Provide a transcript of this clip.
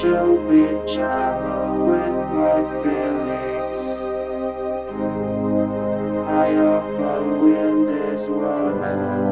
shall be jammer with my feelings. I hope I win this one.